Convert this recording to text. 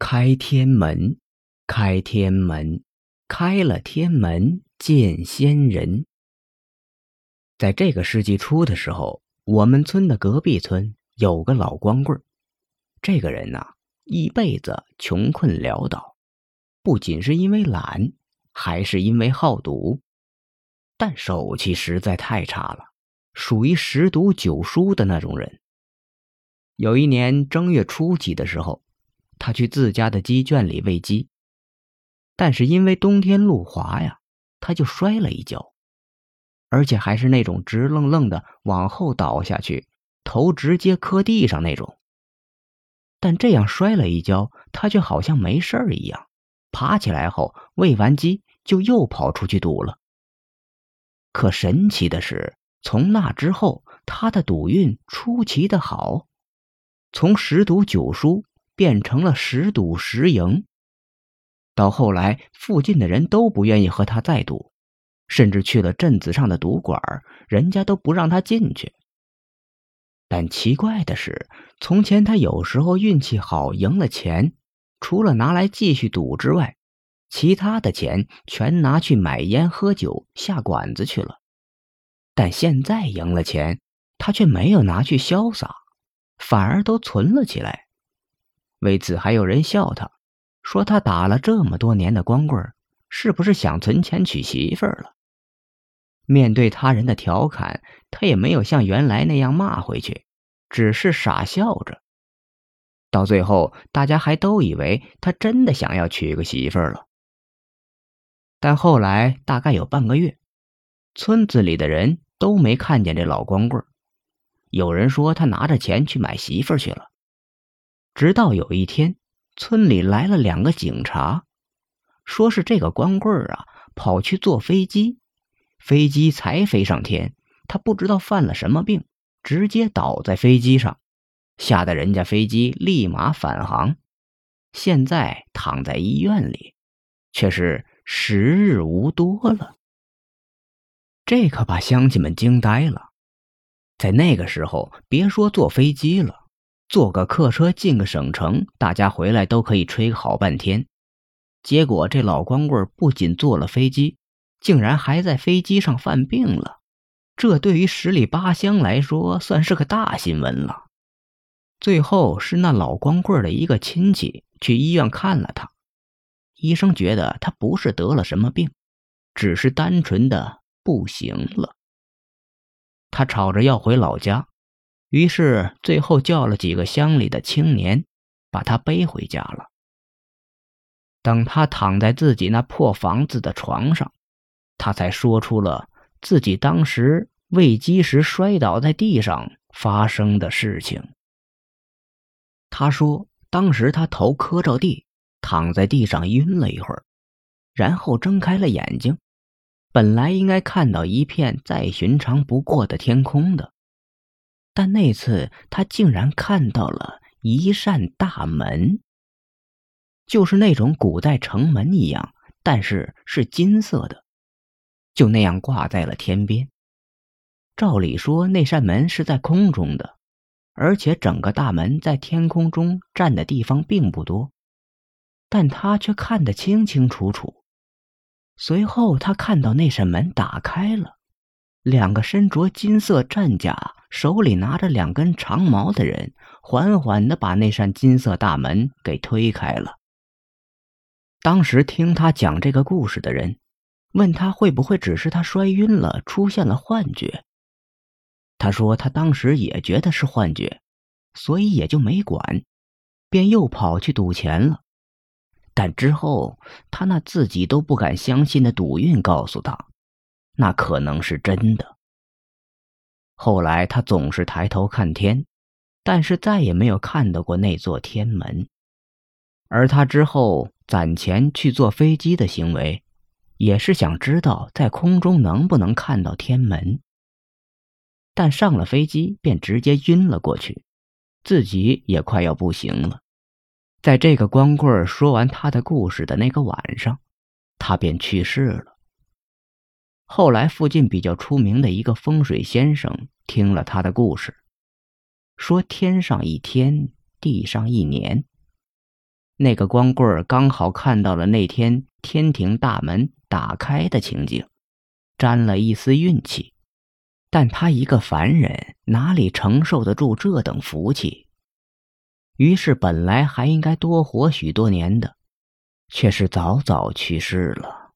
开天门，开天门，开了天门见仙人。在这个世纪初的时候，我们村的隔壁村有个老光棍这个人呐，一辈子穷困潦倒，不仅是因为懒，还是因为好赌，但手气实在太差了，属于十赌九输的那种人。有一年正月初几的时候。他去自家的鸡圈里喂鸡，但是因为冬天路滑呀，他就摔了一跤，而且还是那种直愣愣的往后倒下去，头直接磕地上那种。但这样摔了一跤，他却好像没事儿一样，爬起来后喂完鸡就又跑出去赌了。可神奇的是，从那之后，他的赌运出奇的好，从十赌九输。变成了十赌十赢。到后来，附近的人都不愿意和他再赌，甚至去了镇子上的赌馆，人家都不让他进去。但奇怪的是，从前他有时候运气好，赢了钱，除了拿来继续赌之外，其他的钱全拿去买烟、喝酒、下馆子去了。但现在赢了钱，他却没有拿去潇洒，反而都存了起来。为此，还有人笑他，说他打了这么多年的光棍，是不是想存钱娶媳妇儿了？面对他人的调侃，他也没有像原来那样骂回去，只是傻笑着。到最后，大家还都以为他真的想要娶个媳妇儿了。但后来大概有半个月，村子里的人都没看见这老光棍有人说他拿着钱去买媳妇儿去了。直到有一天，村里来了两个警察，说是这个光棍啊跑去坐飞机，飞机才飞上天，他不知道犯了什么病，直接倒在飞机上，吓得人家飞机立马返航，现在躺在医院里，却是时日无多了。这可把乡亲们惊呆了，在那个时候，别说坐飞机了。坐个客车进个省城，大家回来都可以吹好半天。结果这老光棍不仅坐了飞机，竟然还在飞机上犯病了。这对于十里八乡来说算是个大新闻了。最后是那老光棍的一个亲戚去医院看了他，医生觉得他不是得了什么病，只是单纯的不行了。他吵着要回老家。于是，最后叫了几个乡里的青年，把他背回家了。等他躺在自己那破房子的床上，他才说出了自己当时喂鸡时摔倒在地上发生的事情。他说，当时他头磕着地，躺在地上晕了一会儿，然后睁开了眼睛，本来应该看到一片再寻常不过的天空的。但那次他竟然看到了一扇大门，就是那种古代城门一样，但是是金色的，就那样挂在了天边。照理说，那扇门是在空中的，而且整个大门在天空中占的地方并不多，但他却看得清清楚楚。随后，他看到那扇门打开了，两个身着金色战甲。手里拿着两根长矛的人，缓缓的把那扇金色大门给推开了。当时听他讲这个故事的人，问他会不会只是他摔晕了，出现了幻觉。他说他当时也觉得是幻觉，所以也就没管，便又跑去赌钱了。但之后他那自己都不敢相信的赌运告诉他，那可能是真的。后来他总是抬头看天，但是再也没有看到过那座天门。而他之后攒钱去坐飞机的行为，也是想知道在空中能不能看到天门。但上了飞机便直接晕了过去，自己也快要不行了。在这个光棍说完他的故事的那个晚上，他便去世了。后来，附近比较出名的一个风水先生听了他的故事，说：“天上一天，地上一年。那个光棍刚好看到了那天天庭大门打开的情景，沾了一丝运气。但他一个凡人，哪里承受得住这等福气？于是，本来还应该多活许多年的，却是早早去世了。